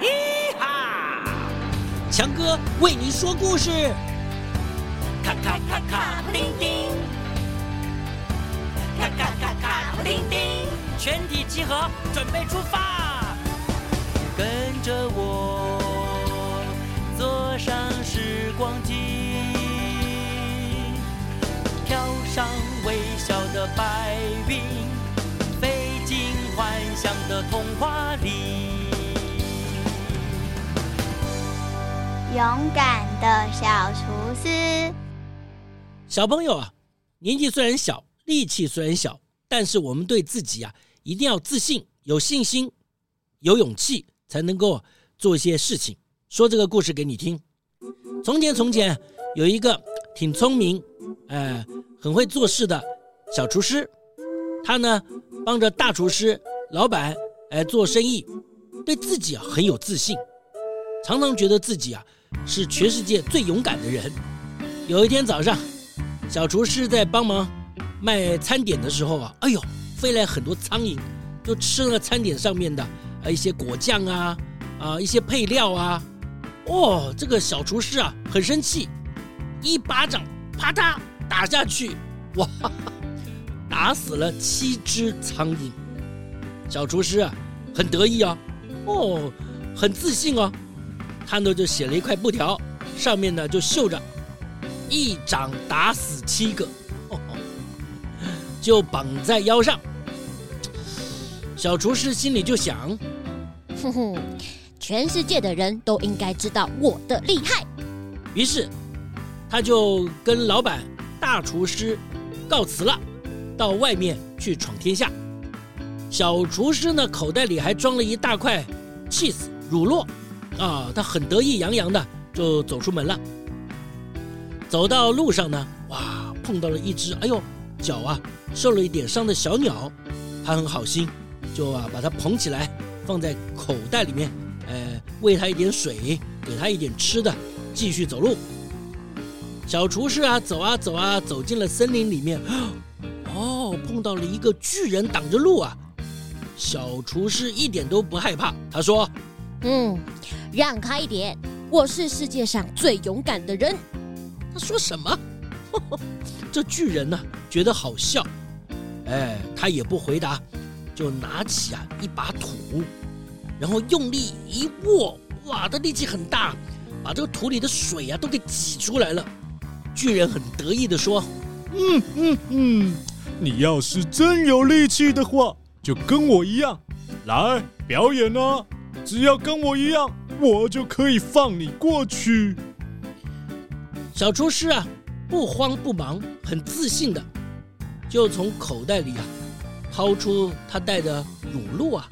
嘿哈！强哥为你说故事。咔咔咔咔，布丁丁。咔咔咔咔，布丁丁。全体集合，准备出发。跟着我，坐上时光机，飘上微笑的白云，飞进幻想的童话里。勇敢的小厨师，小朋友啊，年纪虽然小，力气虽然小，但是我们对自己啊，一定要自信、有信心、有勇气。才能够做一些事情。说这个故事给你听。从前，从前有一个挺聪明，呃，很会做事的小厨师。他呢，帮着大厨师老板来做生意，对自己啊很有自信，常常觉得自己啊是全世界最勇敢的人。有一天早上，小厨师在帮忙卖餐点的时候啊，哎呦，飞来很多苍蝇，就吃了餐点上面的。啊，一些果酱啊，啊，一些配料啊，哦，这个小厨师啊，很生气，一巴掌啪嗒打下去，哇，打死了七只苍蝇。小厨师啊，很得意啊，哦，很自信哦，他呢就写了一块布条，上面呢就绣着“一掌打死七个”，哦，就绑在腰上。小厨师心里就想：“哼哼，全世界的人都应该知道我的厉害。”于是，他就跟老板大厨师告辞了，到外面去闯天下。小厨师呢，口袋里还装了一大块 cheese 乳酪，啊，他很得意洋洋的就走出门了。走到路上呢，哇，碰到了一只哎呦脚啊受了一点伤的小鸟，他很好心。就啊，把它捧起来，放在口袋里面，呃，喂它一点水，给它一点吃的，继续走路。小厨师啊，走啊走啊，走进了森林里面，哦，碰到了一个巨人挡着路啊。小厨师一点都不害怕，他说：“嗯，让开一点，我是世界上最勇敢的人。”他说什么？呵呵，这巨人呢，啊，觉得好笑，哎，他也不回答。就拿起啊一把土，然后用力一握，哇，他力气很大，把这个土里的水啊都给挤出来了。巨人很得意的说：“嗯嗯嗯，你要是真有力气的话，就跟我一样来表演啊！只要跟我一样，我就可以放你过去。”小厨师啊，不慌不忙，很自信的，就从口袋里啊。掏出他带的乳酪啊，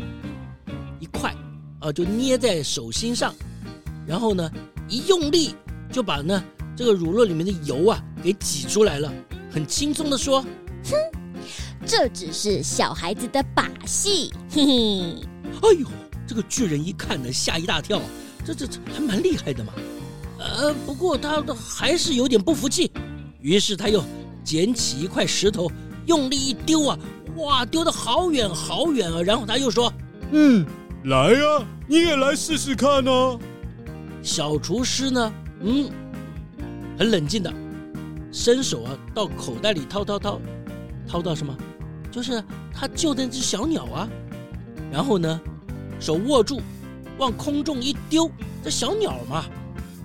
一块啊，就捏在手心上，然后呢，一用力就把呢这个乳酪里面的油啊给挤出来了，很轻松的说：“哼，这只是小孩子的把戏。”嘿嘿，哎呦，这个巨人一看呢，吓一大跳，这这这还蛮厉害的嘛。呃，不过他还是有点不服气，于是他又捡起一块石头，用力一丢啊。哇，丢得好远好远啊！然后他又说：“嗯，来呀，你也来试试看呢。”小厨师呢，嗯，很冷静的，伸手啊到口袋里掏掏掏，掏到什么？就是他救的那只小鸟啊。然后呢，手握住，往空中一丢，这小鸟嘛，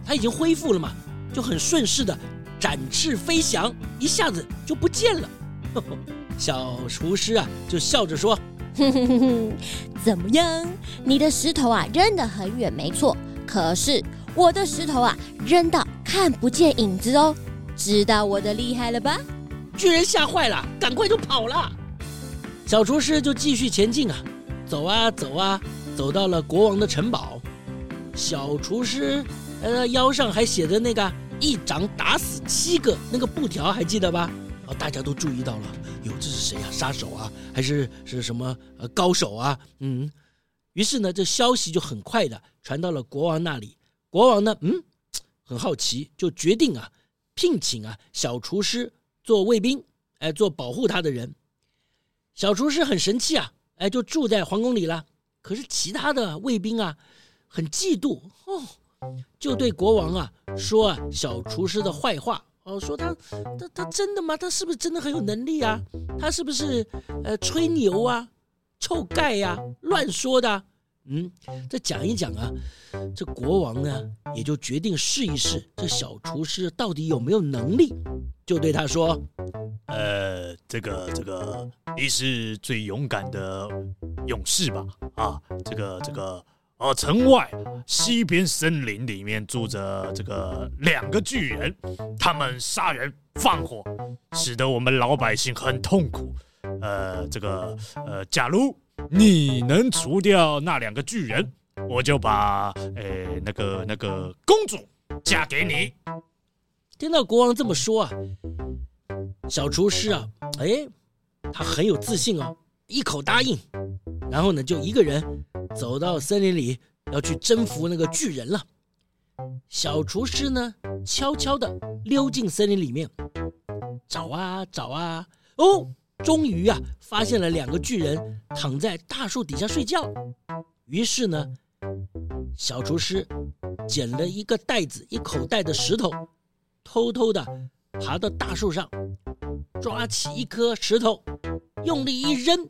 它已经恢复了嘛，就很顺势的展翅飞翔，一下子就不见了。呵 呵小厨师啊，就笑着说：“哼哼哼，怎么样？你的石头啊，扔得很远，没错。可是我的石头啊，扔到看不见影子哦。知道我的厉害了吧？”巨人吓坏了，赶快就跑了。小厨师就继续前进啊，走啊走啊，走到了国王的城堡。小厨师呃腰上还写着那个“一掌打死七个”那个布条，还记得吧？哦，大家都注意到了。哟，这是谁啊？杀手啊？还是是什么呃高手啊？嗯，于是呢，这消息就很快的传到了国王那里。国王呢，嗯，很好奇，就决定啊，聘请啊小厨师做卫兵，哎，做保护他的人。小厨师很神气啊，哎，就住在皇宫里了。可是其他的卫兵啊，很嫉妒哦，就对国王啊说啊小厨师的坏话哦，说他他他真的吗？他是不是真的很有能力啊？他是不是呃吹牛啊、臭盖呀、乱说的、嗯，这讲一讲啊，这国王呢也就决定试一试这小厨师到底有没有能力，就对他说：“呃，这个这个，你是最勇敢的勇士吧？啊，这个这个，呃，城外西边森林里面住着这个两个巨人，他们杀人放火，使得我们老百姓很痛苦。呃，这个呃，假如。”你能除掉那两个巨人，我就把诶那个那个公主嫁给你。听到国王这么说啊，小厨师啊，哎，他很有自信哦，一口答应，然后呢，就一个人走到森林里要去征服那个巨人了。小厨师呢，悄悄地溜进森林里面，找啊找啊，哦。终于啊，发现了两个巨人躺在大树底下睡觉。于是呢，小厨师捡了一个袋子、一口袋的石头，偷偷的爬到大树上，抓起一颗石头，用力一扔，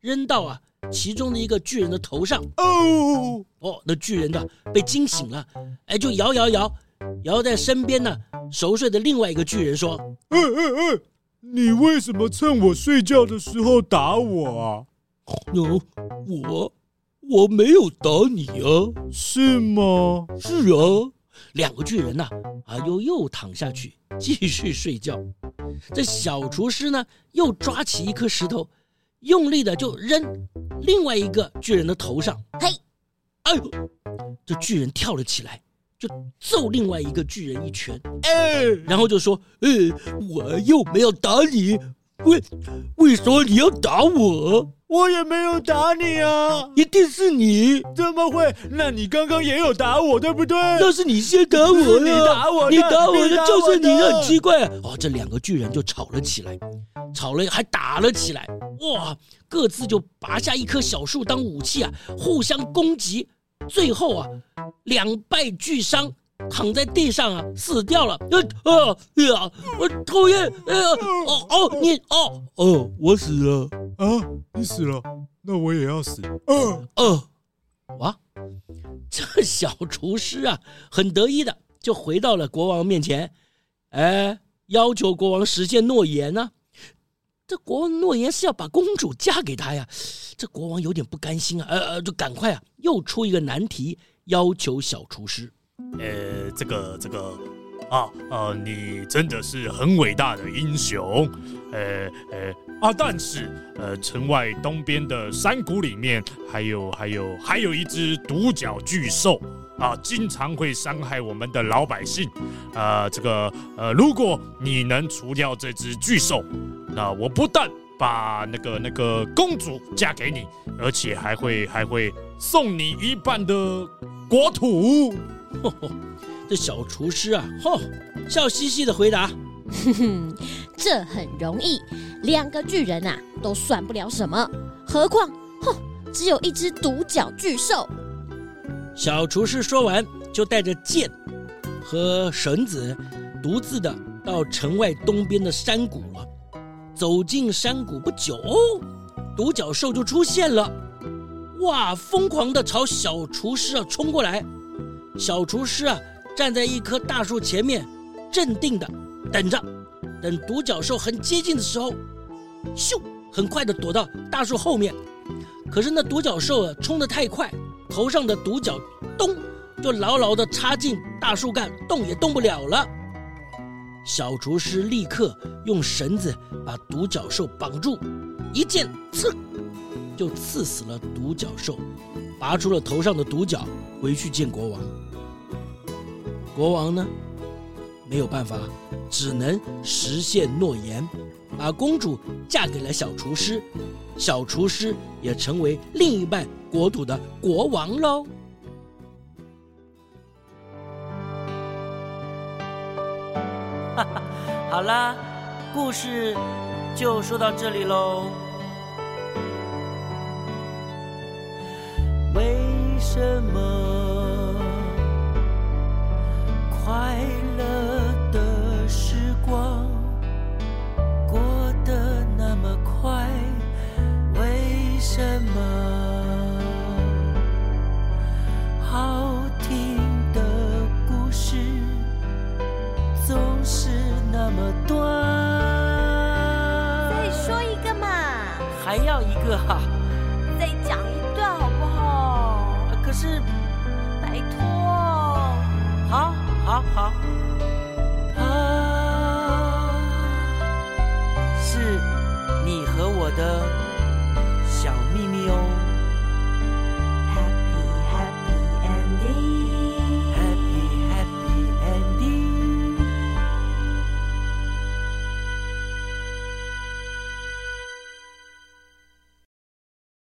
扔到啊其中的一个巨人的头上。哦哦，那巨人呢被惊醒了，哎，就摇摇摇，摇在身边呢熟睡的另外一个巨人说：“嗯嗯嗯。”你为什么趁我睡觉的时候打我啊？喏、呃，我我没有打你啊，是吗？是啊，两个巨人呐，啊又又躺下去继续睡觉。这小厨师呢，又抓起一颗石头，用力的就扔另外一个巨人的头上。嘿，哎呦，这巨人跳了起来。就揍另外一个巨人一拳，哎，然后就说：“哎，我又没有打你，为为什么你要打我？我也没有打你啊，一定是你，怎么会？那你刚刚也有打我，对不对？那是你先打我的，你打我的，你打我的，就是你，很奇怪。哦，这两个巨人就吵了起来，吵了还打了起来，哇，各自就拔下一棵小树当武器啊，互相攻击。”最后啊，两败俱伤，躺在地上啊，死掉了。呃呃呀，我讨厌！哎呀，哦哦，你哦哦，我死了啊！你死了，那我也要死。嗯嗯，哇，这小厨师啊，很得意的就回到了国王面前，哎，要求国王实现诺言呢、啊。这国王诺言是要把公主嫁给他呀，这国王有点不甘心啊，呃呃，就赶快啊，又出一个难题要求小厨师。呃，这个这个啊呃，你真的是很伟大的英雄，呃呃啊，但是呃，城外东边的山谷里面还有还有还有一只独角巨兽啊，经常会伤害我们的老百姓啊，这个呃，如果你能除掉这只巨兽。那我不但把那个那个公主嫁给你，而且还会还会送你一半的国土。呵呵，这小厨师啊，吼，笑嘻嘻的回答：“哼哼，这很容易，两个巨人啊都算不了什么，何况，哼，只有一只独角巨兽。”小厨师说完，就带着剑和绳子，独自的到城外东边的山谷了。走进山谷不久，独角兽就出现了，哇！疯狂的朝小厨师啊冲过来。小厨师啊站在一棵大树前面，镇定的等着。等独角兽很接近的时候，咻，很快的躲到大树后面。可是那独角兽啊冲得太快，头上的独角咚就牢牢的插进大树干，动也动不了了。小厨师立刻用绳子把独角兽绑住，一剑刺，就刺死了独角兽，拔出了头上的独角，回去见国王。国王呢，没有办法，只能实现诺言，把公主嫁给了小厨师，小厨师也成为另一半国土的国王喽。好啦，故事就说到这里喽。再说一个嘛。还要一个哈、啊？